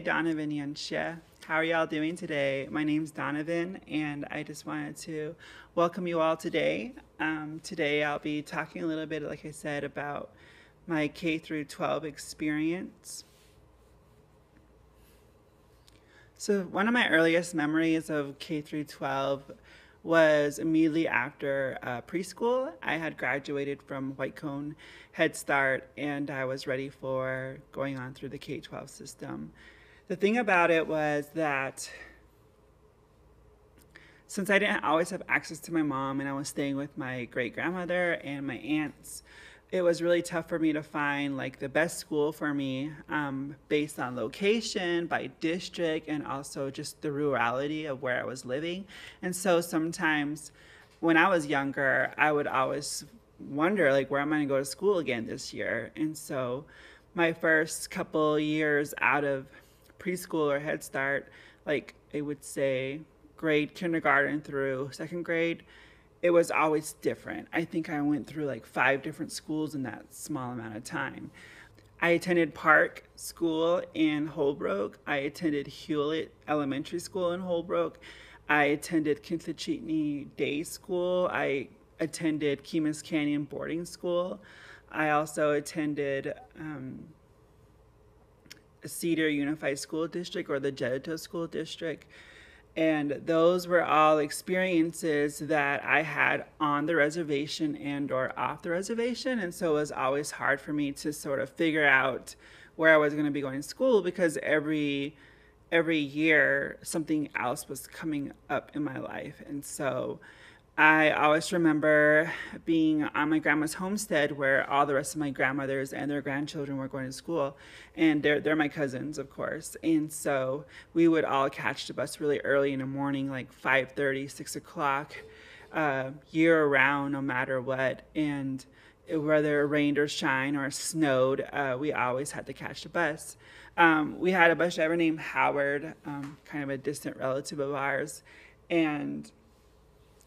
Donavan. How are y'all doing today? My name's Donavan, and I just wanted to welcome you all today. Um, today, I'll be talking a little bit, like I said, about my K through 12 experience. So, one of my earliest memories of K through 12 was immediately after uh, preschool. I had graduated from White Cone Head Start and I was ready for going on through the K 12 system. The thing about it was that since I didn't always have access to my mom and I was staying with my great grandmother and my aunts, it was really tough for me to find like the best school for me um, based on location, by district, and also just the rurality of where I was living. And so sometimes when I was younger, I would always wonder like where am I going to go to school again this year? And so my first couple years out of preschool or Head Start, like I would say grade kindergarten through second grade, it was always different. I think I went through like five different schools in that small amount of time. I attended Park School in Holbrook. I attended Hulet Elementary School in Holbrook. I attended Kinthachitney Day School. I attended Keams Canyon Boarding School. I also attended um, Cedar Unified School District or the Jeddito School District. And those were all experiences that I had on the reservation and or off the reservation. And so it was always hard for me to sort of figure out where I was going to be going to school because every every year something else was coming up in my life. And so I always remember being on my grandma's homestead where all the rest of my grandmothers and their grandchildren were going to school. And they're, they're my cousins, of course. And so we would all catch the bus really early in the morning, like 5.30, 6 o'clock, uh, year round, no matter what. And whether it rained or shine or snowed, uh, we always had to catch the bus. Um, we had a bus driver named Howard, um, kind of a distant relative of ours. And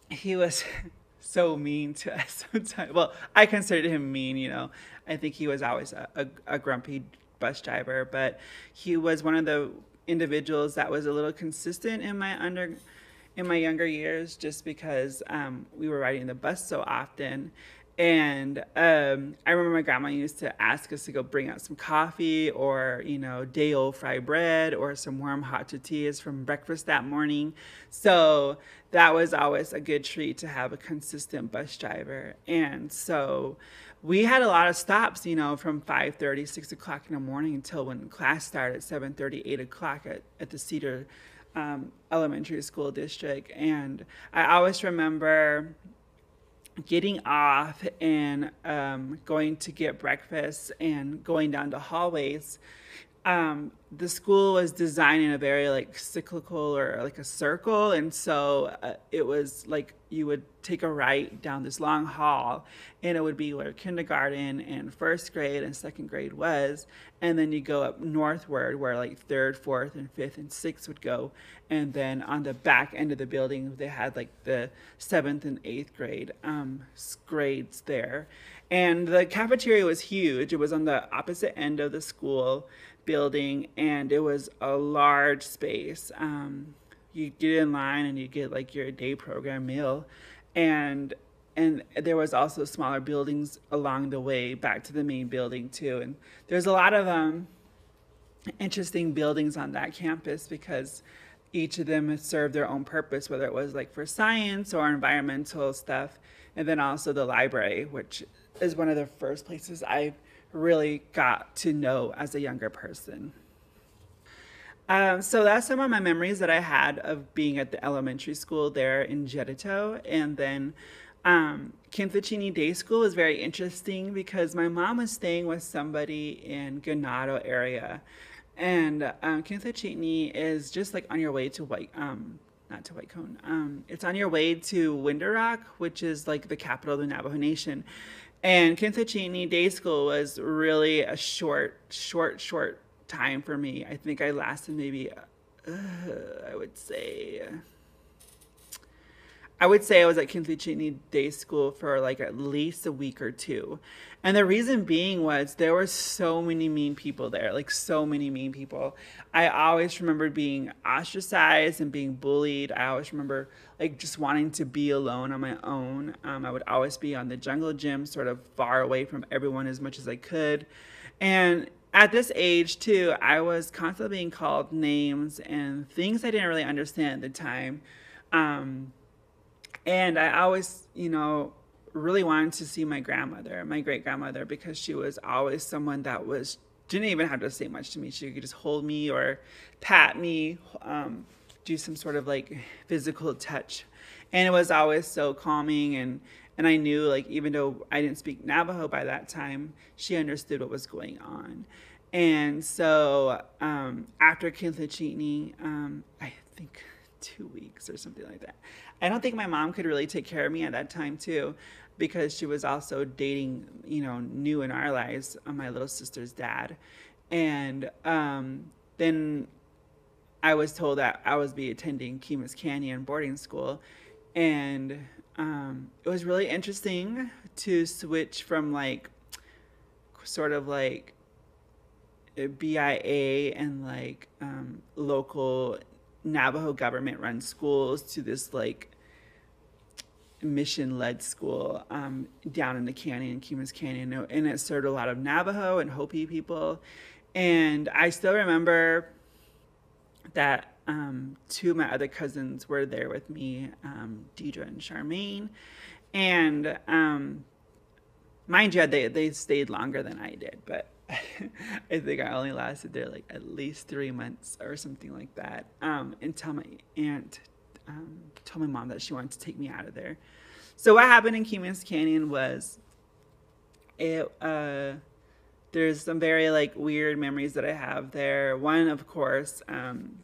he was so mean to us sometimes. Well, I considered him mean, you know. I think he was always a, a, a, grumpy bus driver, but he was one of the individuals that was a little consistent in my under in my younger years just because um, we were riding the bus so often and um, I remember my grandma used to ask us to go bring out some coffee or, you know, day old fried bread or some warm hot tortillas from breakfast that morning. So that was always a good treat to have a consistent bus driver. And so we had a lot of stops, you know, from 5.30, 6 o'clock in the morning until when class started, 7.30, 8 o'clock at, at the Cedar um, Elementary School District. And I always remember getting off and um, going to get breakfast and going down the hallways um, the school was designed in a very like cyclical or like a circle. And so uh, it was like you would take a right down this long hall and it would be where kindergarten and first grade and second grade was. And then you go up northward where like third fourth and fifth and sixth would go. And then on the back end of the building they had like the seventh and eighth grade um, grades there. And the cafeteria was huge. It was on the opposite end of the school building and it was a large space. Um, you get in line and you get like your day program meal and and there was also smaller buildings along the way back to the main building too and there's a lot of um, interesting buildings on that campus because each of them served their own purpose whether it was like for science or environmental stuff and then also the library which is one of the first places i really got to know as a younger person. Um, so that's some of my memories that I had of being at the elementary school there in Jeddito. And then um, Day School was very interesting because my mom was staying with somebody in Ganado area. And um, is just like on your way to White, um, not to White Cone. Um, it's on your way to Window Rock, which is like the capital of the Navajo Nation. And Kinthachini Day School was really a short, short, short time for me. I think I lasted maybe, uh, I would say, I would say I was at Kinsley Cheney Day School for like at least a week or two. And the reason being was there were so many mean people there, like so many mean people. I always remember being ostracized and being bullied. I always remember like just wanting to be alone on my own. Um, I would always be on the jungle gym, sort of far away from everyone as much as I could. And at this age too, I was constantly being called names and things I didn't really understand at the time. Um, and I always, you know, really wanted to see my grandmother, my great grandmother, because she was always someone that was didn't even have to say much to me. She could just hold me or pat me, um, do some sort of like physical touch, and it was always so calming. And and I knew like even though I didn't speak Navajo by that time, she understood what was going on. And so um, after Cheney, um, I think two weeks or something like that. I don't think my mom could really take care of me at that time too, because she was also dating, you know, new in our lives, my little sister's dad, and um, then I was told that I was be attending Keams Canyon boarding school, and um, it was really interesting to switch from like sort of like BIA and like um, local Navajo government run schools to this like mission led school um, down in the canyon, Keams Canyon, and it served a lot of Navajo and Hopi people. And I still remember that um, two of my other cousins were there with me, um, Deidre and Charmaine. And um, mind you, they, they stayed longer than I did, but I think I only lasted there like at least three months or something like that um, until my aunt um, told my mom that she wanted to take me out of there. So what happened in Keams Canyon was it uh, there's some very like weird memories that I have there. One, of course, um,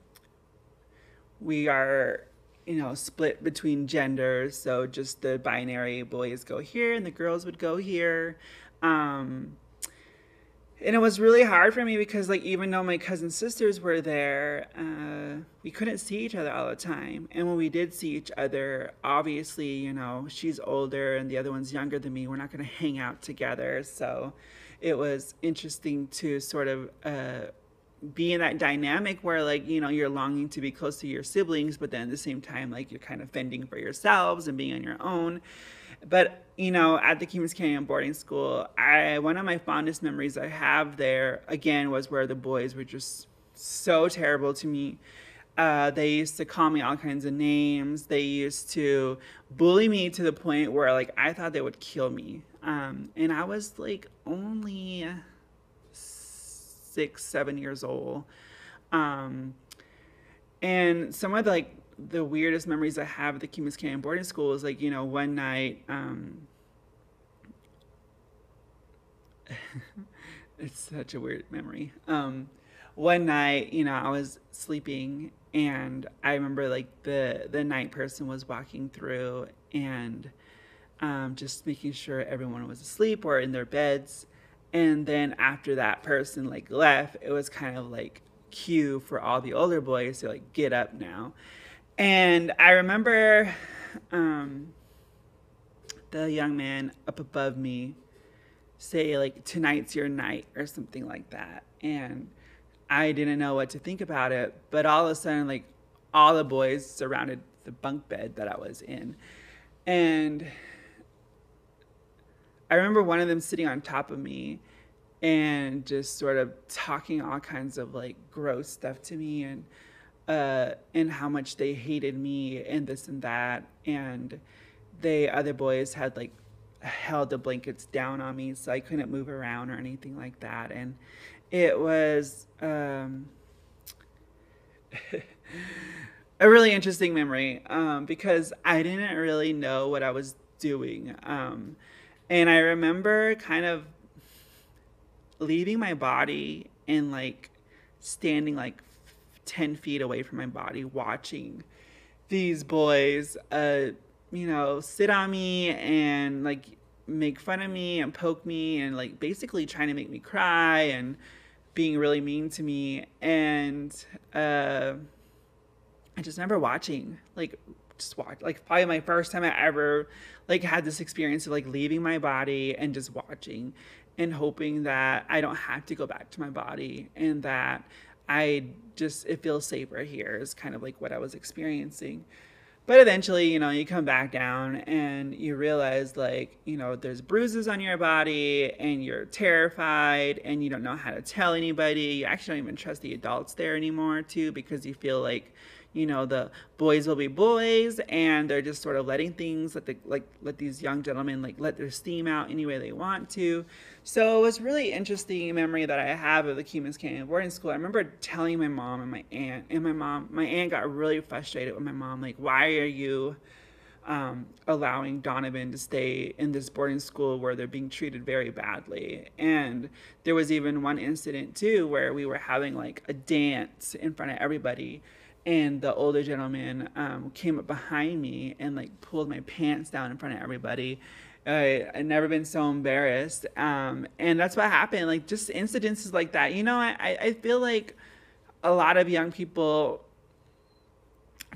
we are you know split between genders, so just the binary boys go here and the girls would go here. Um, and it was really hard for me because like even though my cousin sisters were there uh, we couldn't see each other all the time. And when we did see each other obviously you know she's older and the other one's younger than me. We're not going to hang out together. So it was interesting to sort of uh, be in that dynamic where like you know you're longing to be close to your siblings but then at the same time like you're kind of fending for yourselves and being on your own but you know, at the Keams Canyon boarding school, I one of my fondest memories I have there again was where the boys were just so terrible to me. Uh, they used to call me all kinds of names. They used to bully me to the point where like I thought they would kill me. Um, and I was like only six, seven years old. Um, and some of the like the weirdest memories I have at the Keams Canyon boarding school is like, you know, one night, um, it's such a weird memory. Um, one night, you know, I was sleeping and I remember like the, the night person was walking through and, um, just making sure everyone was asleep or in their beds. And then after that person like left, it was kind of like cue for all the older boys to like get up now. And I remember um, the young man up above me say, like, tonight's your night or something like that. And I didn't know what to think about it. But all of a sudden, like, all the boys surrounded the bunk bed that I was in. And I remember one of them sitting on top of me and just sort of talking all kinds of like gross stuff to me and uh, and how much they hated me and this and that. And they other boys had like held the blankets down on me so I couldn't move around or anything like that. And it was um, a really interesting memory um, because I didn't really know what I was doing. Um, and I remember kind of leaving my body and like standing like 10 feet away from my body watching these boys, uh, you know, sit on me and like make fun of me and poke me and like basically trying to make me cry and being really mean to me. And uh, I just remember watching, like just watch like probably my first time I ever like had this experience of like leaving my body and just watching and hoping that I don't have to go back to my body and that I just it feels safer here is kind of like what I was experiencing. But eventually, you know, you come back down and you realize like, you know, there's bruises on your body and you're terrified and you don't know how to tell anybody. You actually don't even trust the adults there anymore too because you feel like you know the boys will be boys and they're just sort of letting things let the like let these young gentlemen like let their steam out any way they want to. So it was really interesting memory that i have of the Keams Canyon boarding school. I remember telling my mom and my aunt and my mom my aunt got really frustrated with my mom like why are you um, allowing Donavan to stay in this boarding school where they're being treated very badly. And there was even one incident too where we were having like a dance in front of everybody and the older gentleman um, came up behind me and like pulled my pants down in front of everybody. I, I've never been so embarrassed. Um, and that's what happened. Like just incidences like that. You know, I, I feel like a lot of young people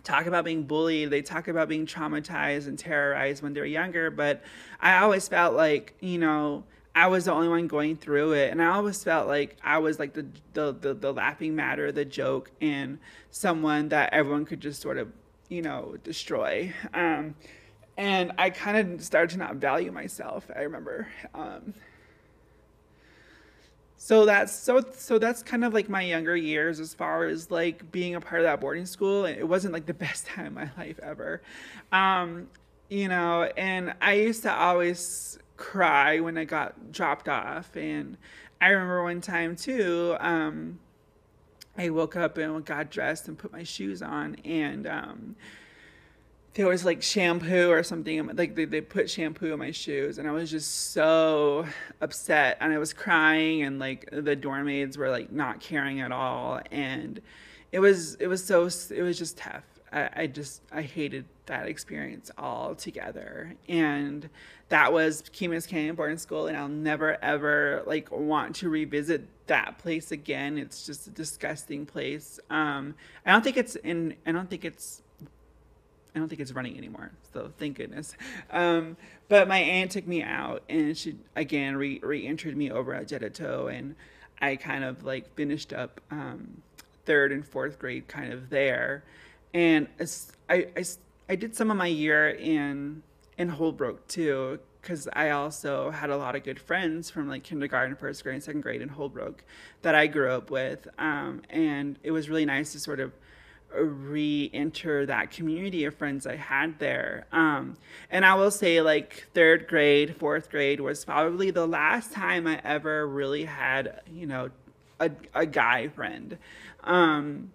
talk about being bullied. They talk about being traumatized and terrorized when they're younger. But I always felt like, you know, I was the only one going through it, and I always felt like I was like the the the, the laughing matter, the joke, and someone that everyone could just sort of you know destroy. Um, and I kind of started to not value myself. I remember. Um, so that's so so that's kind of like my younger years as far as like being a part of that boarding school. It wasn't like the best time of my life ever. Um, you know, and I used to always cry when I got dropped off. And I remember one time too, um, I woke up and got dressed and put my shoes on, and um, there was like shampoo or something. Like they, they put shampoo in my shoes, and I was just so upset. And I was crying, and like the dorm maids were like not caring at all. And it was it was so it was just tough. I, just I hated that experience altogether. And that was Keams Canyon Boarding School, and I'll never ever like want to revisit that place again. It's just a disgusting place. Um, I don't think it's in. I don't think it's. I don't think it's running anymore. So thank goodness. Um, but my aunt took me out, and she again re re-entered me over at Jeddito, and I kind of like finished up um, third and fourth grade kind of there, and I, I I did some of my year in in Holbrook too, because I also had a lot of good friends from like kindergarten, first grade, second grade in Holbrook that I grew up with, um, and it was really nice to sort of re-enter that community of friends I had there. Um, and I will say, like third grade, fourth grade was probably the last time I ever really had, you know, a, a guy friend. Um,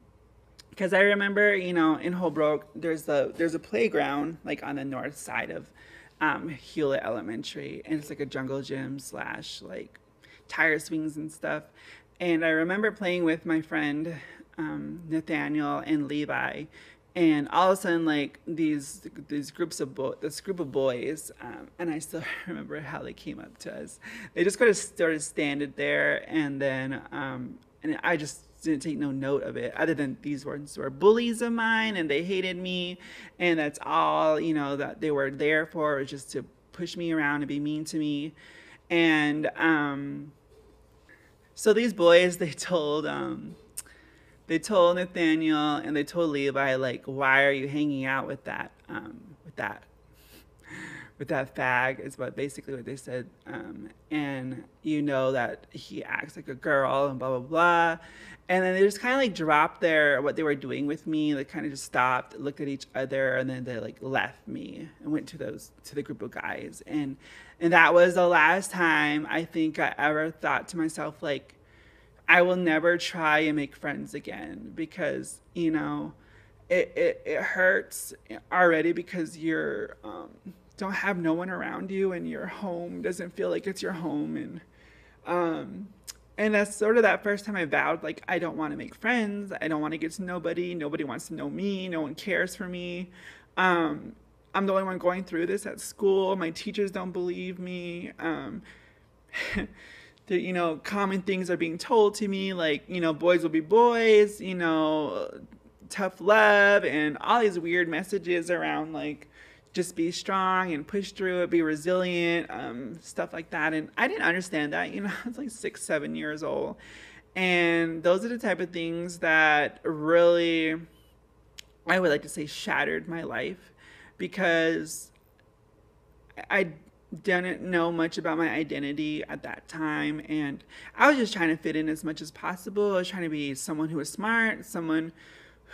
because I remember, you know, in Holbrook, there's a there's a playground like on the north side of um, Hulet Elementary, and it's like a jungle gym slash like tire swings and stuff. And I remember playing with my friend um, Nathaniel and Levi, and all of a sudden, like these these groups of bo- this group of boys, um, and I still remember how they came up to us. They just kind of started standing there, and then um, and I just didn't take no note of it other than these ones were bullies of mine and they hated me. And that's all you know that they were there for was just to push me around and be mean to me. And um, so these boys they told um, they told nathaniel and they told levi like why are you hanging out with that um, with that with that fag is what basically what they said um, and you know that he acts like a girl and blah blah blah and then they just kind of like dropped their what they were doing with me. They kind of just stopped, looked at each other, and then they like left me and went to those to the group of guys. And and that was the last time I think I ever thought to myself like, I will never try and make friends again because you know, it it, it hurts already because you're um, don't have no one around you and your home doesn't feel like it's your home and um and that's sort of that first time I vowed, like, I don't want to make friends. I don't want to get to nobody. Nobody wants to know me. No one cares for me. Um, I'm the only one going through this at school. My teachers don't believe me. Um, the, you know, common things are being told to me, like, you know, boys will be boys, you know, tough love and all these weird messages around like just be strong and push through it, be resilient, um, stuff like that. And I didn't understand that. You know, I was like six, seven years old. And those are the type of things that really, I would like to say, shattered my life because I didn't know much about my identity at that time. And I was just trying to fit in as much as possible. I was trying to be someone who was smart, someone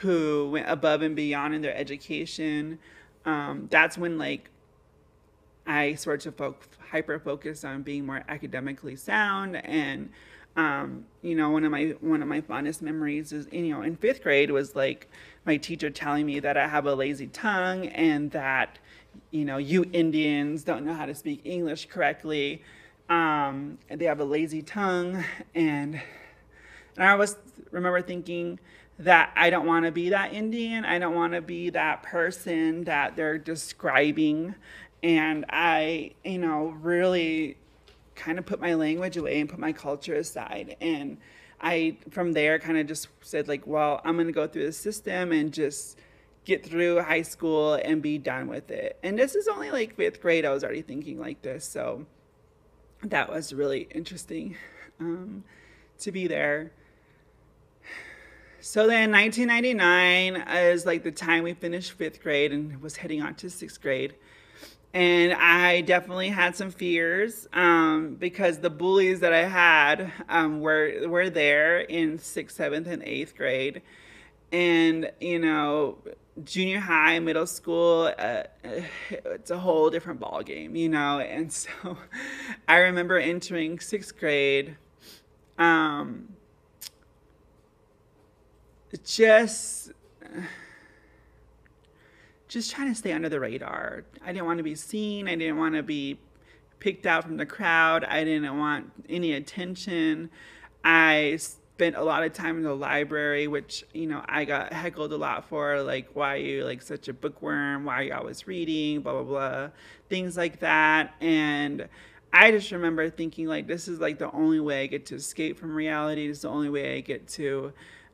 who went above and beyond in their education um, that's when like I sort of fo- hyper focused on being more academically sound and um, you know one of my one of my fondest memories is you know in fifth grade was like my teacher telling me that I have a lazy tongue and that you know you Indians don't know how to speak English correctly. Um, they have a lazy tongue and and I was remember thinking that I don't want to be that Indian. I don't want to be that person that they're describing. And I, you know, really kind of put my language away and put my culture aside. And I, from there, kind of just said, like, well, I'm going to go through the system and just get through high school and be done with it. And this is only like fifth grade. I was already thinking like this. So that was really interesting um, to be there. So then 1999 is like the time we finished fifth grade and was heading on to sixth grade. And I definitely had some fears um, because the bullies that I had um, were were there in sixth, seventh, and eighth grade, and you know, junior high, middle school, uh, it's a whole different ball game, you know. And so, I remember entering sixth grade. Um, just just trying to stay under the radar. I didn't want to be seen. I didn't want to be picked out from the crowd. I didn't want any attention. I spent a lot of time in the library, which, you know, I got heckled a lot for, like, why are you, like, such a bookworm? Why are you always reading? Blah, blah, blah. Things like that. And I just remember thinking, like, this is, like, the only way I get to escape from reality. This is the only way I get to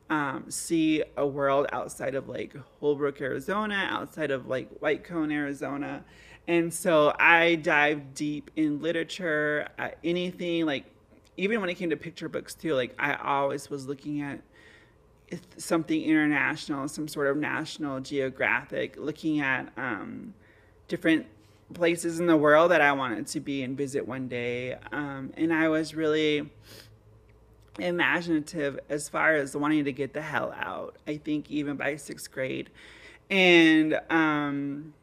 um, see a world outside of like Holbrook, Arizona, outside of like White Cone, Arizona. And so I dive deep in literature, uh, anything like, even when it came to picture books too, like I always was looking at something international, some sort of national geographic, looking at um, different places in the world that I wanted to be and visit one day. Um, and I was really imaginative as far as wanting to get the hell out. I think even by sixth grade. And um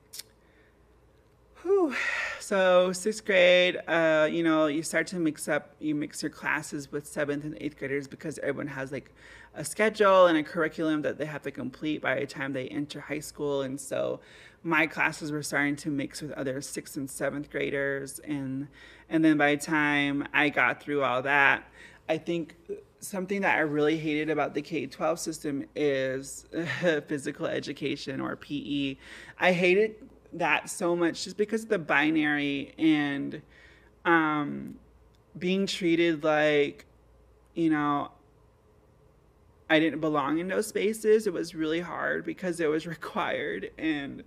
whew, so sixth grade, uh, you know, you start to mix up you mix your classes with seventh and eighth graders because everyone has like a schedule and a curriculum that they have to complete by the time they enter high school. And so my classes were starting to mix with other sixth and seventh graders and and then by the time I got through all that, I think something that I really hated about the K 12 system is physical education or PE. I hated that so much just because of the binary and um, being treated like, you know, I didn't belong in those spaces. It was really hard because it was required. And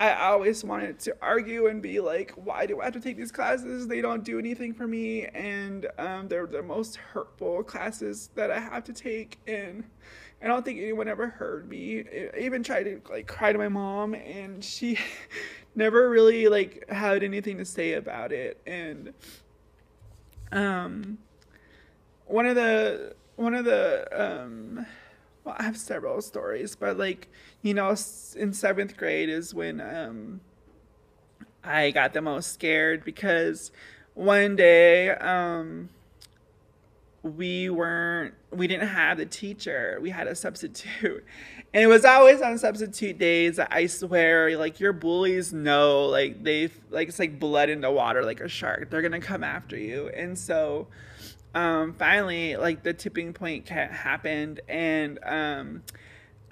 I always wanted to argue and be like, why do I have to take these classes? They don't do anything for me. And um, they're the most hurtful classes that I have to take. And I don't think anyone ever heard me. I even tried to like cry to my mom and she never really like had anything to say about it. And um, one of the, one of the, um, well, I have several stories, but like, you know, in seventh grade is when um, I got the most scared because one day um, we weren't, we didn't have the teacher. We had a substitute. And it was always on substitute days. that I swear, like your bullies know, like they, like it's like blood in the water, like a shark. They're gonna come after you. And so, um, finally, like the tipping point happened, and um,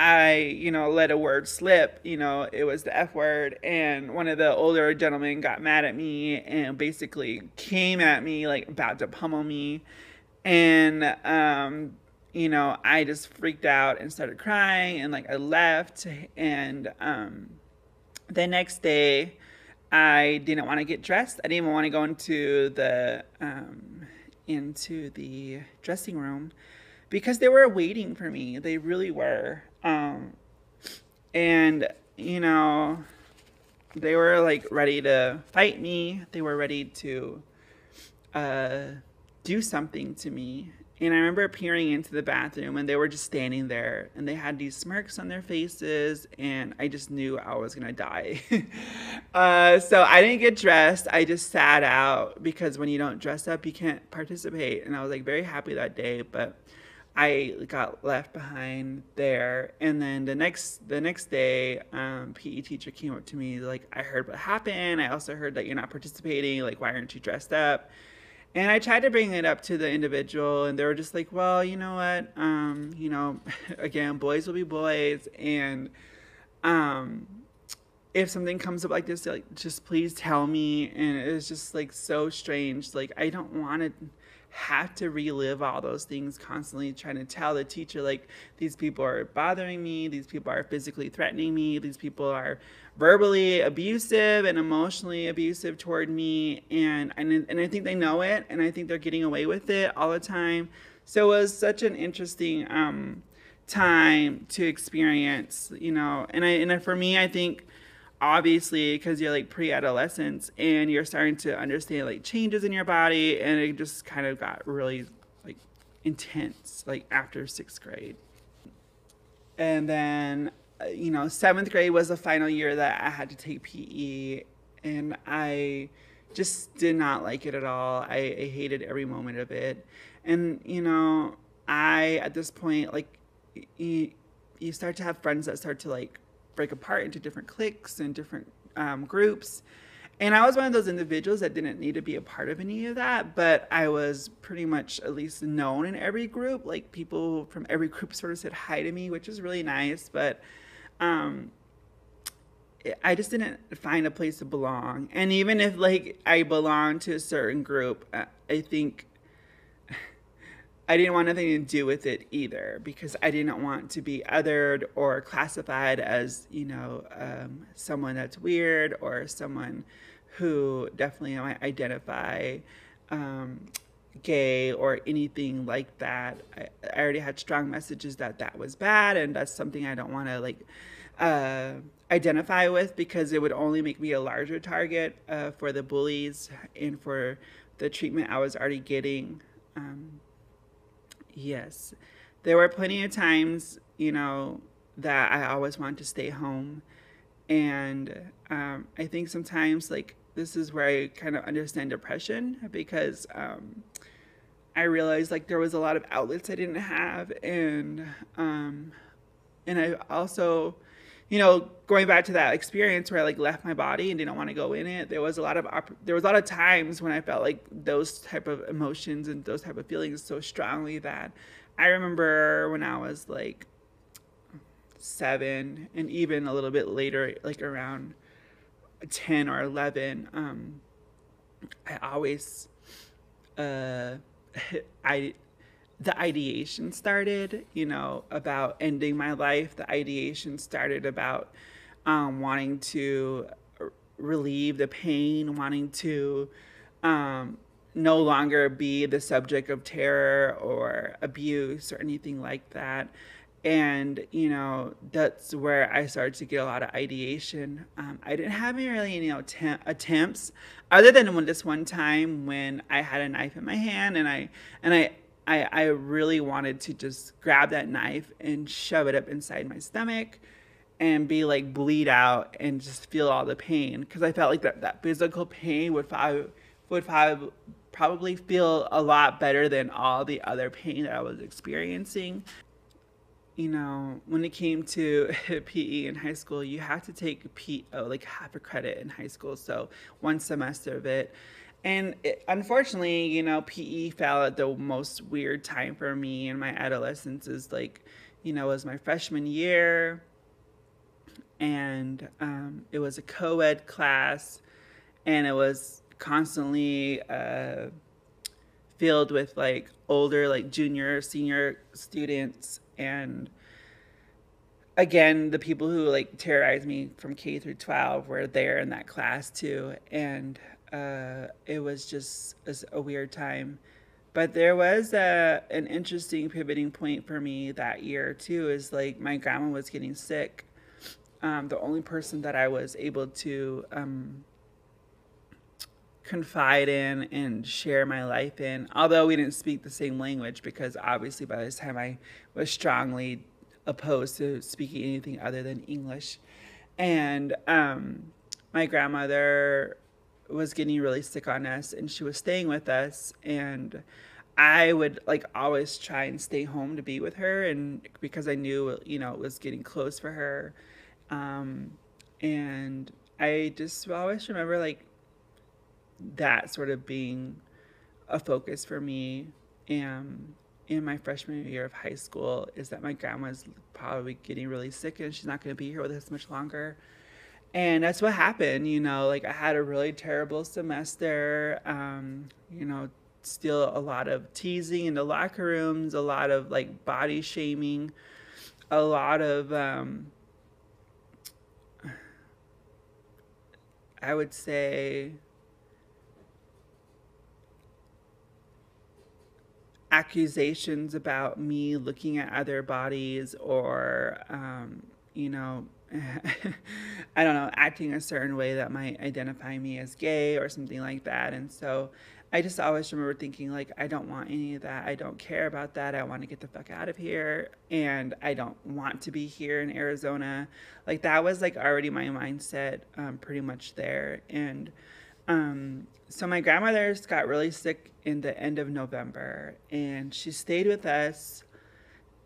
I, you know, let a word slip. You know, it was the F word, and one of the older gentlemen got mad at me and basically came at me like about to pummel me, and um, you know, I just freaked out and started crying and like I left and um the next day I didn't want to get dressed. I didn't even want to go into the um into the dressing room because they were waiting for me. They really were. Um and you know, they were like ready to fight me. They were ready to uh do something to me and I remember peering into the bathroom and they were just standing there and they had these smirks on their faces and I just knew I was gonna die. uh, so I didn't get dressed. I just sat out because when you don't dress up, you can't participate. And I was like very happy that day, but I got left behind there. And then the next the next day, um, PE teacher came up to me like, I heard what happened. I also heard that you're not participating. Like, why aren't you dressed up? And I tried to bring it up to the individual, and they were just like, well, you know what? Um, you know, again, boys will be boys. And um, if something comes up like this, like, just please tell me. And it was just like so strange. Like, I don't want to have to relive all those things constantly trying to tell the teacher like these people are bothering me these people are physically threatening me these people are verbally abusive and emotionally abusive toward me and and, and i think they know it and i think they're getting away with it all the time. So it was such an interesting um, time to experience you know and i and for me i think obviously because you're like pre-adolescence and you're starting to understand like changes in your body and it just kind of got really like intense like after sixth grade. And then uh, you know seventh grade was the final year that i had to take pe and i just did not like it at all. I, I hated every moment of it. And you know i at this point like you, you start to have friends that start to like break apart into different cliques and different um, groups. And I was one of those individuals that didn't need to be a part of any of that, but I was pretty much at least known in every group. Like people from every group sort of said hi to me, which is really nice. But um, I just didn't find a place to belong. And even if like I belonged to a certain group, uh, I think I didn't want anything to do with it either because I didn't want to be othered or classified as, you know, um, someone that's weird or someone who definitely might identify um, gay or anything like that. I, I, already had strong messages that that was bad and that's something I don't want to like uh, identify with because it would only make me a larger target uh, for the bullies and for the treatment I was already getting. Um, Yes. There were plenty of times, you know, that I always wanted to stay home. And um, I think sometimes, like, this is where I kind of understand depression because um, I realized, like, there was a lot of outlets I didn't have. And, um, and I also, you know, going back to that experience where I like left my body and didn't want to go in it, there was a lot of op- there was a lot of times when I felt like those type of emotions and those type of feelings so strongly that I remember when I was like seven and even a little bit later, like around ten or eleven, um, I always uh, I the ideation started, you know, about ending my life. The ideation started about um, wanting to relieve the pain, wanting to um, no longer be the subject of terror or abuse or anything like that. And, you know, that's where I started to get a lot of ideation. Um, I didn't have any really, te- attempts other than when this one time when I had a knife in my hand and I, and I, I, I really wanted to just grab that knife and shove it up inside my stomach and be like bleed out and just feel all the pain because I felt like that, that physical pain would would probably, probably feel a lot better than all the other pain that I was experiencing. You know, when it came to PE in high school, you have to take PE, oh, like half a credit in high school, so one semester of it. And it, unfortunately, you know, PE fell at the most weird time for me in my adolescence. Is like, you know, was my freshman year, and um, it was a co-ed class, and it was constantly uh, filled with like older, like junior, senior students. And again, the people who like terrorized me from K through 12 were there in that class too. And uh, it was just a weird time. But there was a, an interesting pivoting point for me that year too. Is like my grandma was getting sick. Um, the only person that I was able to um, confide in and share my life in, although we didn't speak the same language, because obviously by this time I was strongly opposed to speaking anything other than English. And um, my grandmother was getting really sick on us and she was staying with us and I would like always try and stay home to be with her and because I knew you know it was getting close for her. Um, and I just always remember like that sort of being a focus for me and in my freshman year of high school is that my grandma's probably getting really sick and she's not going to be here with us much longer and that's what happened you know like i had a really terrible semester um, you know still a lot of teasing in the locker rooms a lot of like body shaming a lot of um, i would say accusations about me looking at other bodies or um, you know I don't know, acting a certain way that might identify me as gay or something like that. And so I just always remember thinking, like, I don't want any of that. I don't care about that. I want to get the fuck out of here. And I don't want to be here in Arizona. Like, that was like already my mindset um, pretty much there. And um, so my grandmother's got really sick in the end of November and she stayed with us.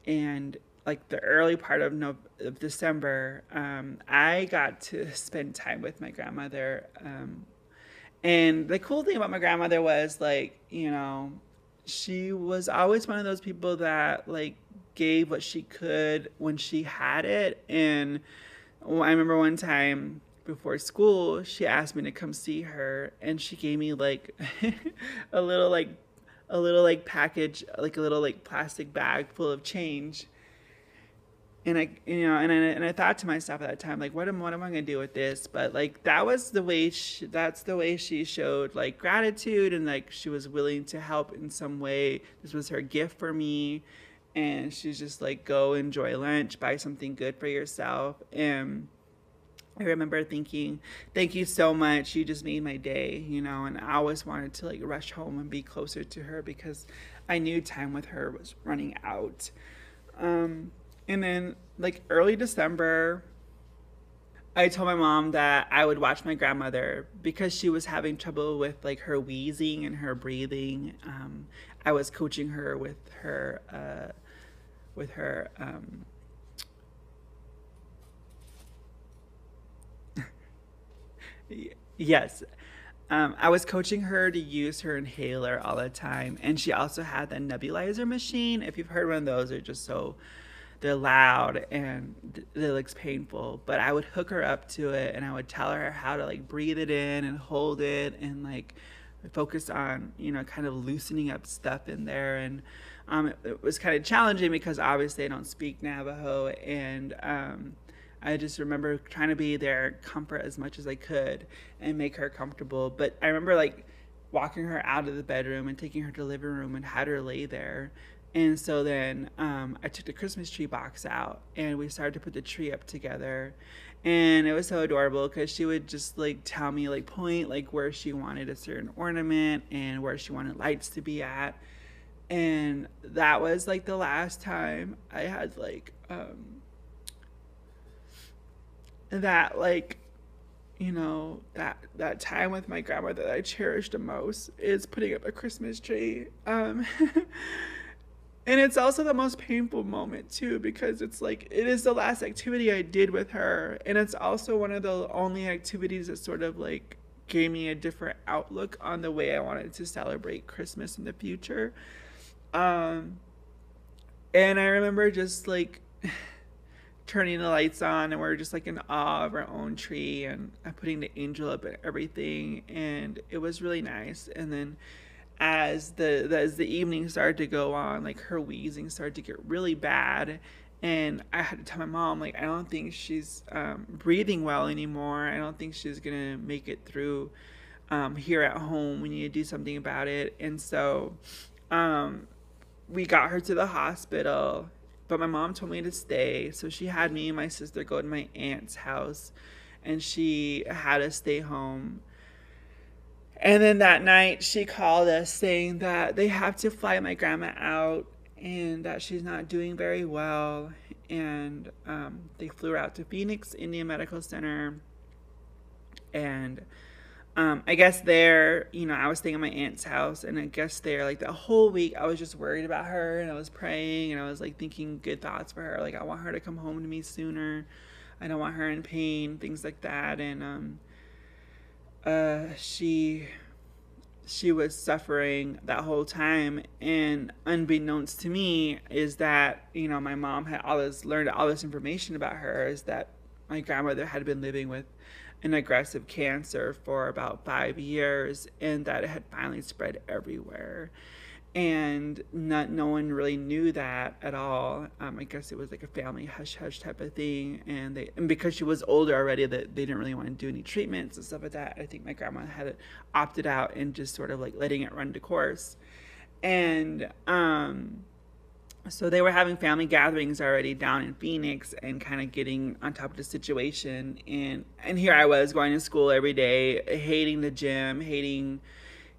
And like the early part of, no- of December, um, I got to spend time with my grandmother. Um, and the cool thing about my grandmother was like, you know, she was always one of those people that like gave what she could when she had it. And I remember one time before school, she asked me to come see her and she gave me like a little like a little like package, like a little like plastic bag full of change and I, you know, and I, and I thought to myself at that time, like, what am, what am I gonna do with this? But like, that was the way. She, that's the way she showed like gratitude, and like she was willing to help in some way. This was her gift for me, and she's just like, go enjoy lunch, buy something good for yourself, and. I remember thinking, thank you so much. You just made my day, you know, and I always wanted to like rush home and be closer to her because I knew time with her was running out. Um, and then, like early December, I told my mom that I would watch my grandmother because she was having trouble with like her wheezing and her breathing. Um, I was coaching her with her, uh, with her. Um, yes. Um, I was coaching her to use her inhaler all the time. And she also had the nebulizer machine. If you've heard one of those, they're just so they're loud and it looks painful but i would hook her up to it and i would tell her how to like breathe it in and hold it and like focus on you know kind of loosening up stuff in there. And um, it, it, was kind of challenging because obviously i don't speak navajo and um, i just remember trying to be there comfort as much as i could and make her comfortable. But i remember like walking her out of the bedroom and taking her to the living room and had her lay there and so then um, I took the Christmas tree box out and we started to put the tree up together. And it was so adorable because she would just like tell me, like, point like where she wanted a certain ornament and where she wanted lights to be at. And that was like the last time I had like, um, that like you know that that time with my grandmother that I cherished the most is putting up a Christmas tree. Um, And it's also the most painful moment too because it's like it is the last activity I did with her. And it's also one of the only activities that sort of like gave me a different outlook on the way I wanted to celebrate Christmas in the future. Um and I remember just like turning the lights on and we're just like in awe of our own tree and putting the angel up and everything. And it was really nice. And then as the, as the evening started to go on, like her wheezing started to get really bad, and I had to tell my mom like I don't think she's um, breathing well anymore. I don't think she's gonna make it through um, here at home. We need to do something about it, and so um, we got her to the hospital. But my mom told me to stay, so she had me and my sister go to my aunt's house, and she had us stay home and then that night, she called us saying that they have to fly my grandma out and that she's not doing very well. And um, they flew her out to Phoenix Indian Medical Center. And um, I guess there, you know, I was staying at my aunt's house, and I guess there, like the whole week, I was just worried about her, and I was praying, and I was like thinking good thoughts for her. Like, I want her to come home to me sooner. I don't want her in pain, things like that. And um, uh, she she was suffering that whole time. And unbeknownst to me is that you know my mom had all this learned all this information about her is that my grandmother had been living with an aggressive cancer for about five years and that it had finally spread everywhere and not no one really knew that at all. Um, I guess it was like a family hush hush type of thing, and they and because she was older already, that they didn't really want to do any treatments and stuff like that. I think my grandma had opted out and just sort of like letting it run to course, and um, so they were having family gatherings already down in Phoenix and kind of getting on top of the situation, and and here I was going to school every day, hating the gym, hating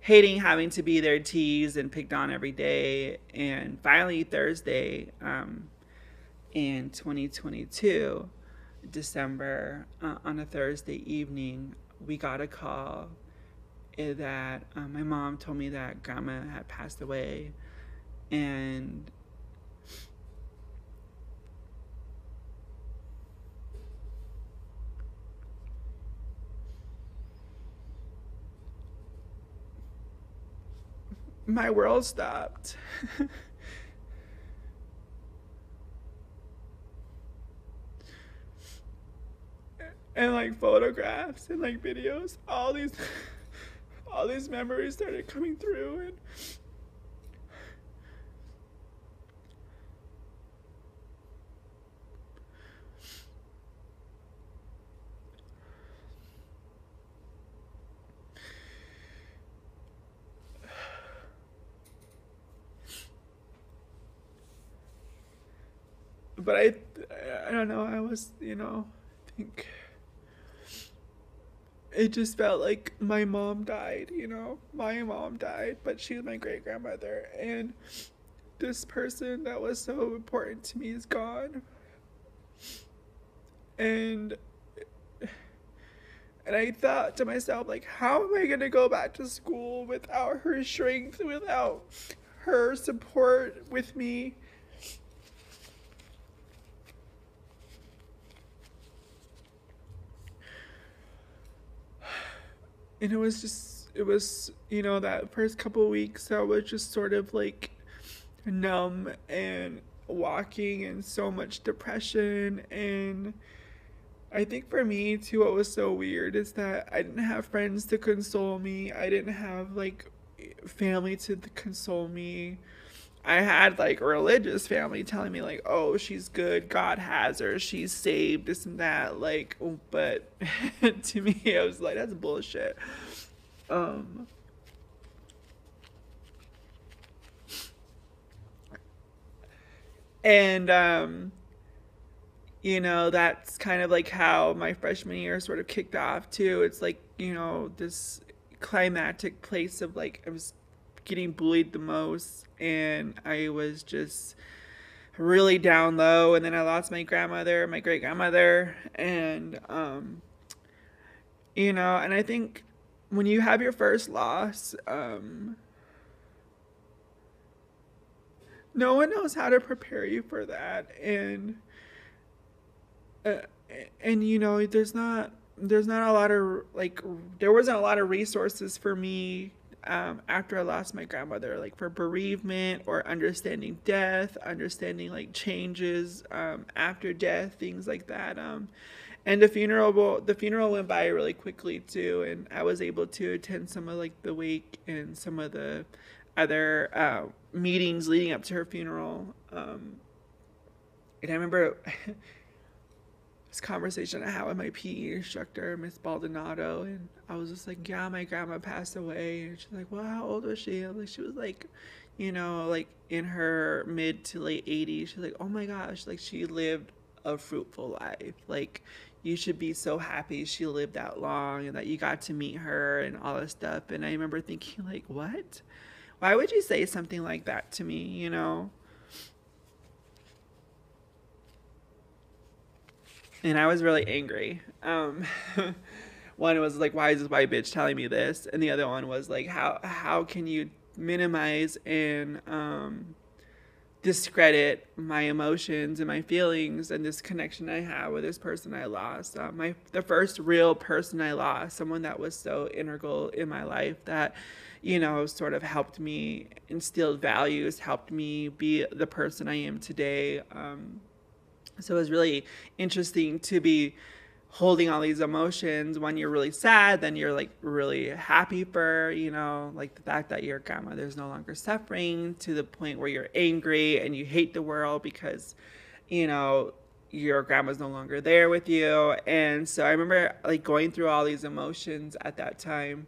hating having to be there teased and picked on every day. And finally, Thursday um, in 2022, December, uh, on a Thursday evening, we got a call that uh, my mom told me that grandma had passed away. And my world stopped. and like photographs and like videos, all these all these memories started coming through and but I, I don't know. I was, you know, I think it just felt like my mom died. You know, my mom died, but she was my great grandmother, and this person that was so important to me is gone. And and I thought to myself, like, how am I gonna go back to school without her strength, without her support with me? And it was just it was you know that first couple weeks I was just sort of like numb and walking and so much depression and I think for me too what was so weird is that I didn't have friends to console me. I didn't have like family to console me. I had like a religious family telling me like, "Oh, she's good. God has her. She's saved. This and that." Like, but to me, I was like, "That's bullshit." Um. And um, you know, that's kind of like how my freshman year sort of kicked off too. It's like you know this climactic place of like I was getting bullied the most and I was just really down low and then I lost my grandmother, my great grandmother and um you know, and I think when you have your first loss, um no one knows how to prepare you for that and uh, and you know, there's not there's not a lot of like there wasn't a lot of resources for me um, after I lost my grandmother, like for bereavement or understanding death, understanding like changes um, after death, things like that. Um, and the funeral the funeral went by really quickly too and i was able to attend some of like the wake and some of the other uh, meetings leading up to her funeral um, and i remember this conversation i had with my pe instructor miss baldonado and i was just like yeah my grandma passed away and she's like well how old was she like she was like you know like in her mid to late 80s she's like oh my gosh like she lived a fruitful life like you should be so happy she lived that long and that you got to meet her and all this stuff. And I remember thinking, like, what? Why would you say something like that to me, you know? And I was really angry. Um, one was like, why is this white bitch telling me this? And the other one was like, how how can you minimize and um, discredit my emotions and my feelings and this connection I have with this person I lost. Uh, my the first real person I lost, someone that was so integral in my life that, you know, sort of helped me instill values, helped me be the person I am today. Um, so it was really interesting to be holding all these emotions. When you're really sad then you're like really happy for you know like the fact that your grandmother's no longer suffering to the point where you're angry and you hate the world because you know your grandma's no longer there with you. And so i remember like going through all these emotions at that time.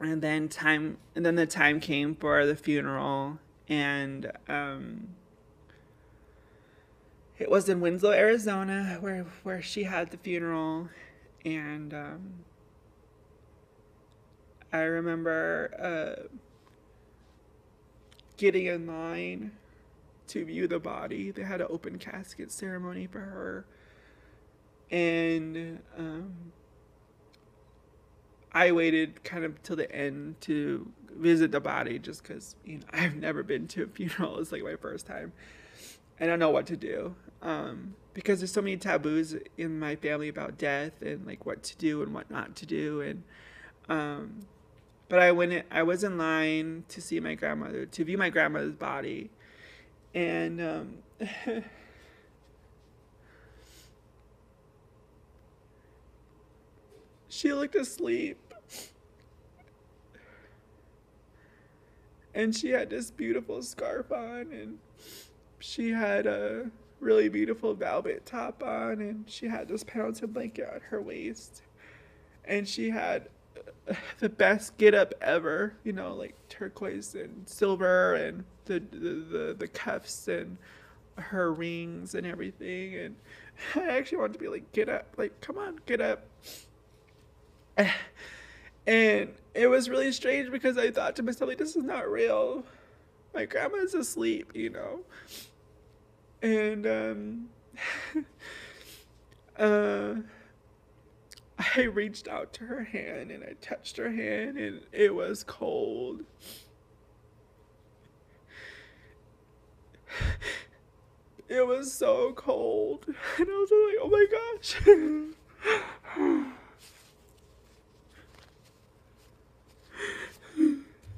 And then time and then the time came for the funeral. And um it was in Winslow, Arizona, where where she had the funeral, and um, I remember uh, getting in line to view the body. They had an open casket ceremony for her, and um, I waited kind of till the end to visit the body, just because you know I've never been to a funeral. It's like my first time. I don't know what to do um, because there's so many taboos in my family about death and like what to do and what not to do and um, but I went I was in line to see my grandmother to view my grandmother's body and um, she looked asleep. And she had this beautiful scarf on and she had a really beautiful velvet top on, and she had this Pendleton blanket on her waist, and she had uh, the best get up ever. You know, like turquoise and silver, and the the the, the cuffs and her rings and everything. And I actually wanted to be like, get up, like come on, get up. And it was really strange because I thought to myself, like, this is not real. My grandma's asleep, you know and um, uh, I reached out to her hand and I touched her hand and it was cold. It was so cold. And I was like, oh my gosh.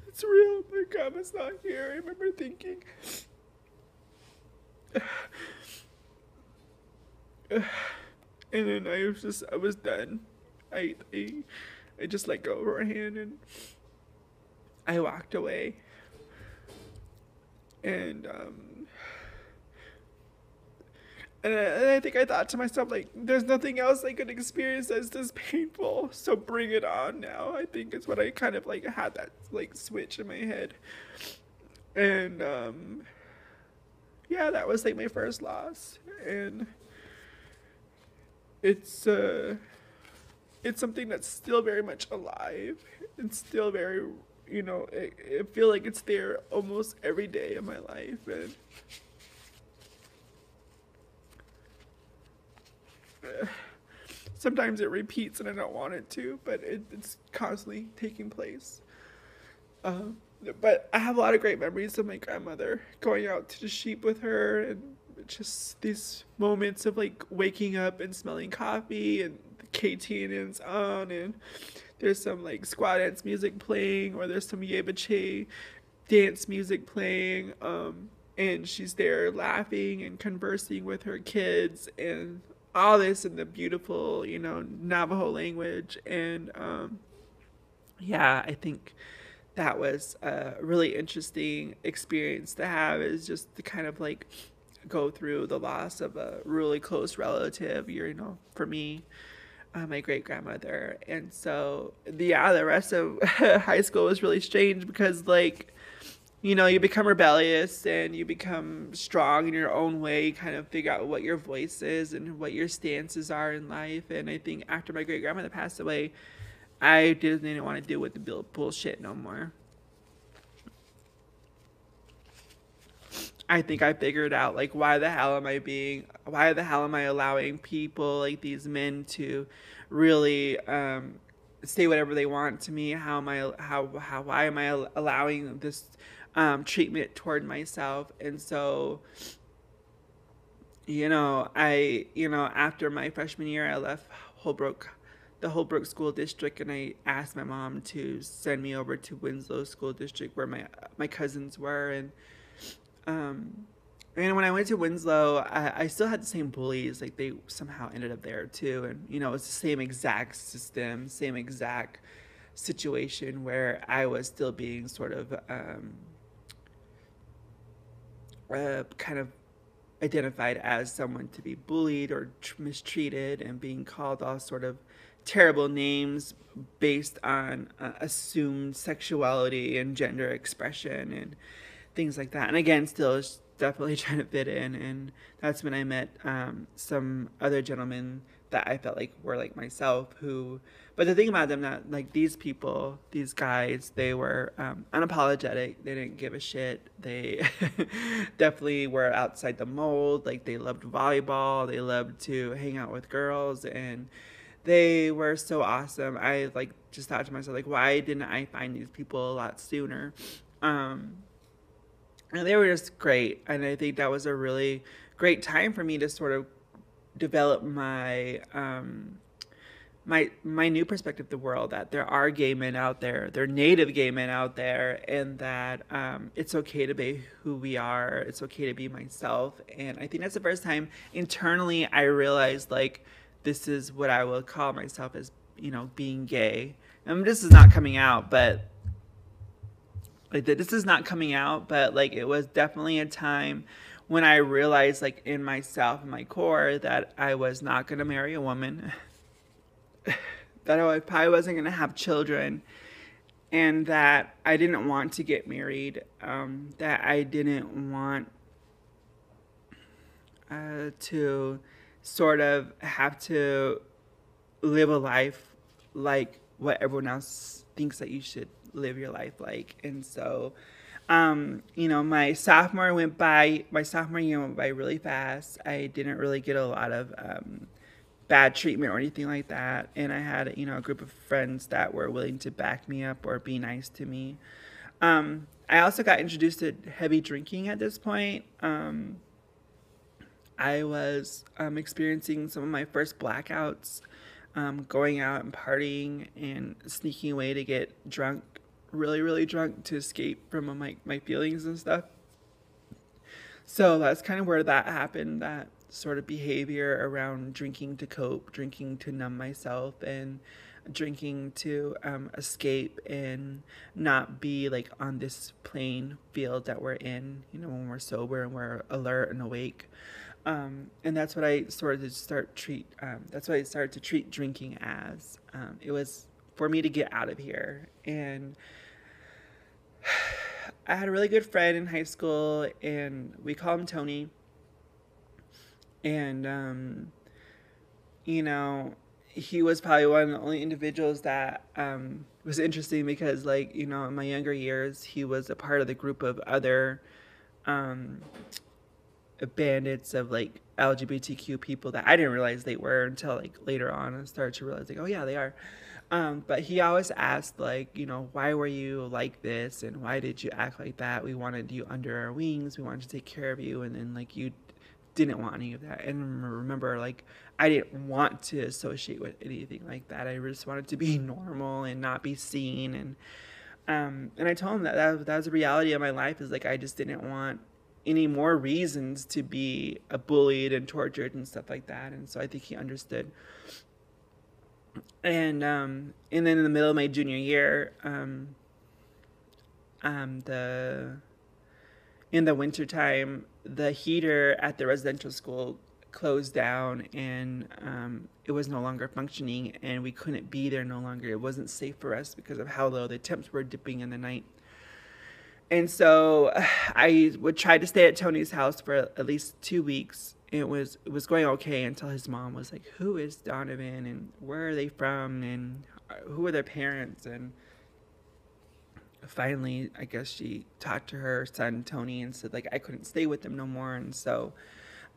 it's real. My grandma's not here. I remember thinking, and then I was just I was done. I I, I just let go of her hand and I walked away. And um and I, and I think I thought to myself like there's nothing else I could experience that's this painful so bring it on now I think is what I kind of like had that like switch in my head and um yeah, that was like my first loss, and it's uh, it's something that's still very much alive. It's still very, you know, I, I feel like it's there almost every day of my life, and. Sometimes it repeats and I don't want it to, but it, it's constantly taking place. Um, but I have a lot of great memories of my grandmother going out to the sheep with her and just these moments of like waking up and smelling coffee and the KTNN's on and there's some like squaw dance music playing or there's some Yebache dance music playing um, and she's there laughing and conversing with her kids and all this in the beautiful, you know, Navajo language. And um, yeah, I think that was a really interesting experience to have is just to kind of like go through the loss of a really close relative, you know, for me, uh, my great grandmother. And so, yeah, the rest of high school was really strange because, like, you know, you become rebellious and you become strong in your own way, you kind of figure out what your voice is and what your stances are in life. And I think after my great grandmother passed away, I just didn't want to deal with the bullshit no more. I think I figured out like why the hell am I being why the hell am I allowing people like these men to really um, say whatever they want to me? How am I how how why am I allowing this um, treatment toward myself? And so you know, I you know after my freshman year I left Holbrook the Holbrook School District and I asked my mom to send me over to Winslow School District where my my cousins were and um, and when I went to Winslow, I, I, still had the same bullies. Like they somehow ended up there too, and you know it's the same exact system, same exact situation where I was still being sort of um, uh, kind of identified as someone to be bullied or tr- mistreated and being called all sort of terrible names based on uh, assumed sexuality and gender expression and things like that. And again, still definitely trying to fit in. And that's when I met um, some other gentlemen that I felt like were like myself who, but the thing about them that like these people, these guys, they were um, unapologetic. They didn't give a shit. They definitely were outside the mold. Like they loved volleyball. They loved to hang out with girls and they were so awesome. I like just thought to myself like, why didn't I find these people a lot sooner? Um, and they were just great and i think that was a really great time for me to sort of develop my um, my my new perspective of the world that there are gay men out there there are native gay men out there and that um, it's okay to be who we are it's okay to be myself and i think that's the first time internally i realized like this is what i will call myself as you know being gay. And this is not coming out but like this is not coming out, but like it was definitely a time when I realized like in myself, in my core, that I was not gonna marry a woman, that I probably wasn't gonna have children, and that I didn't want to get married, um, that I didn't want uh, to sort of have to live a life like what everyone else thinks that you should live your life like. And so, um, you know, my sophomore went by, my sophomore year went by really fast. I didn't really get a lot of um, bad treatment or anything like that. And I had, you know, a group of friends that were willing to back me up or be nice to me. Um, I also got introduced to heavy drinking at this point. Um, I was um, experiencing some of my first blackouts, um, going out and partying and sneaking away to get drunk really, really drunk to escape from my, my feelings and stuff. So that's kind of where that happened, that sort of behavior around drinking to cope, drinking to numb myself, and drinking to um, escape and not be like on this plain field that we're in, you know, when we're sober and we're alert and awake. Um, and that's what I started to start treat. Um, that's what I started to treat drinking as. Um, it was for me to get out of here, and I had a really good friend in high school, and we call him Tony. And, um, you know, he was probably one of the only individuals that um, was interesting because, like, you know, in my younger years, he was a part of the group of other um, bandits of like LGBTQ people that I didn't realize they were until like later on and started to realize, like, oh, yeah, they are. Um, but he always asked, like, you know, why were you like this and why did you act like that? We wanted you under our wings. We wanted to take care of you. And then, like, you didn't want any of that. And remember, like, I didn't want to associate with anything like that. I just wanted to be normal and not be seen. And, um, and I told him that, that that was the reality of my life is like, I just didn't want any more reasons to be bullied and tortured and stuff like that. And so I think he understood. And um, and then in the middle of my junior year, um, um, the in the wintertime, the heater at the residential school closed down and um, it was no longer functioning and we couldn't be there no longer. It wasn't safe for us because of how low the temps were dipping in the night. And so I would try to stay at Tony's house for at least two weeks. It was it was going okay until his mom was like, "Who is Donavan and where are they from and who are their parents?" And finally, I guess she talked to her son Tony and said like I couldn't stay with them no more. And so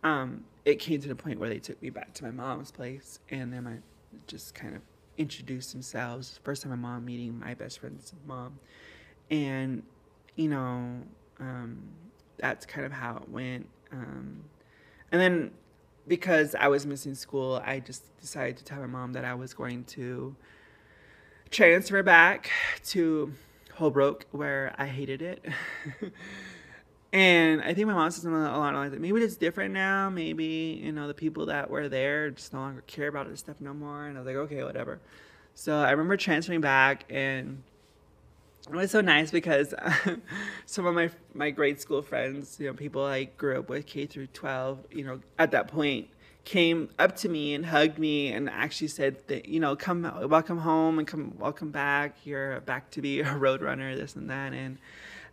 um, it came to the point where they took me back to my mom's place, and then I just kind of introduced themselves. First time my mom meeting my best friend's mom, and you know, um, that's kind of how it went. Um, and then because I was missing school, I just decided to tell my mom that I was going to transfer back to Holbrook, where I hated it. and I think my mom said something along like that. Maybe it's different now. Maybe, you know, the people that were there just no longer care about this stuff no more. And I was like, okay, whatever. So I remember transferring back and it was so nice because some of my my grade school friends, you know, people I grew up with K through 12, you know, at that point came up to me and hugged me and actually said that, you know, come welcome home and come welcome back. You're back to be a road runner, this and that and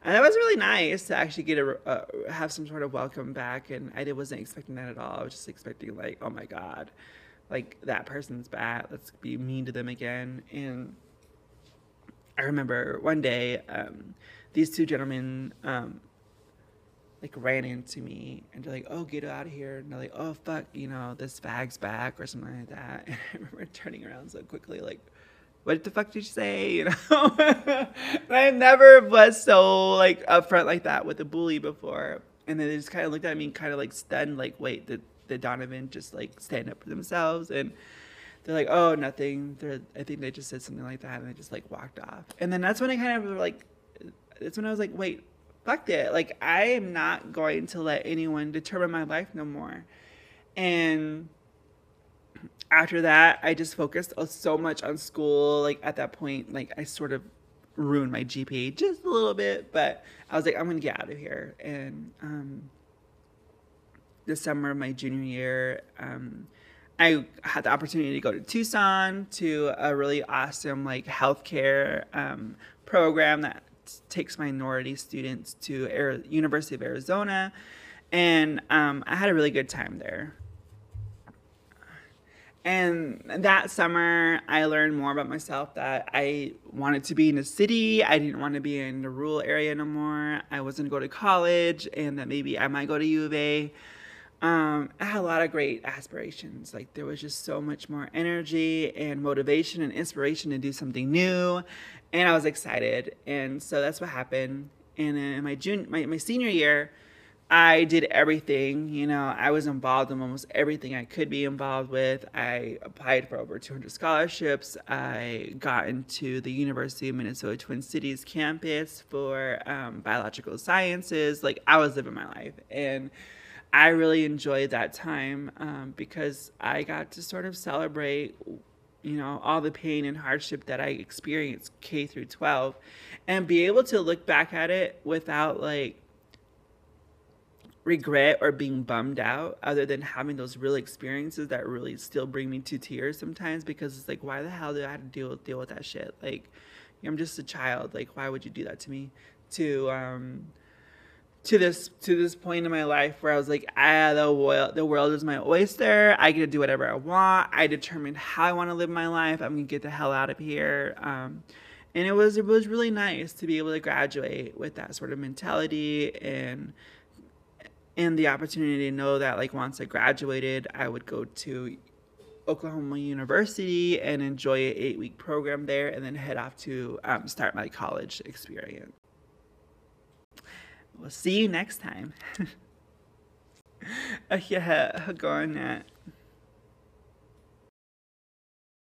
and that was really nice to actually get a uh, have some sort of welcome back and I wasn't expecting that at all. I was just expecting like, oh my god, like that person's bad. Let's be mean to them again and I remember one day um, these two gentlemen um, like ran into me and they're like, "Oh, get out of here!" And they're like, "Oh, fuck, you know, this fag's back" or something like that. And I remember turning around so quickly, like, "What the fuck did you say?" You know, and I never was so like upfront like that with a bully before. And then they just kind of looked at me, kind of like stunned, like, "Wait, did, did Donavan just like stand up for themselves?" And they're like, oh, nothing. They're, I think they just said something like that, and they just like walked off. And then that's when I kind of like, that's when I was like, wait, fuck it. Like I am not going to let anyone determine my life no more. And after that, I just focused so much on school. Like at that point, like I sort of ruined my GPA just a little bit, but I was like, I'm gonna get out of here. And um, the summer of my junior year, um, I had the opportunity to go to Tucson to a really awesome like healthcare um, program that takes minority students to Air- University of Arizona, and um, I had a really good time there. And that summer, I learned more about myself that I wanted to be in a city. I didn't want to be in the rural area no more. I wasn't going to go to college, and that maybe I might go to U of A. Um, I had a lot of great aspirations. Like there was just so much more energy and motivation and inspiration to do something new, and I was excited. And so that's what happened. And in my June, my, my senior year, I did everything. You know, I was involved in almost everything I could be involved with. I applied for over 200 scholarships. I got into the University of Minnesota Twin Cities campus for um, biological sciences. Like I was living my life, and I really enjoyed that time um, because I got to sort of celebrate, you know, all the pain and hardship that I experienced K through 12 and be able to look back at it without like regret or being bummed out other than having those real experiences that really still bring me to tears sometimes because it's like why the hell did I have to deal deal with that shit? Like I'm just a child. Like why would you do that to me? To um to this to this point in my life where I was like, ah, the world the world is my oyster. I get to do whatever I want. I determine how I want to live my life. I'm gonna get the hell out of here. Um, and it was it was really nice to be able to graduate with that sort of mentality and and the opportunity to know that like once I graduated, I would go to Oklahoma University and enjoy an eight week program there, and then head off to um, start my college experience. We'll see you next time. yeah, going at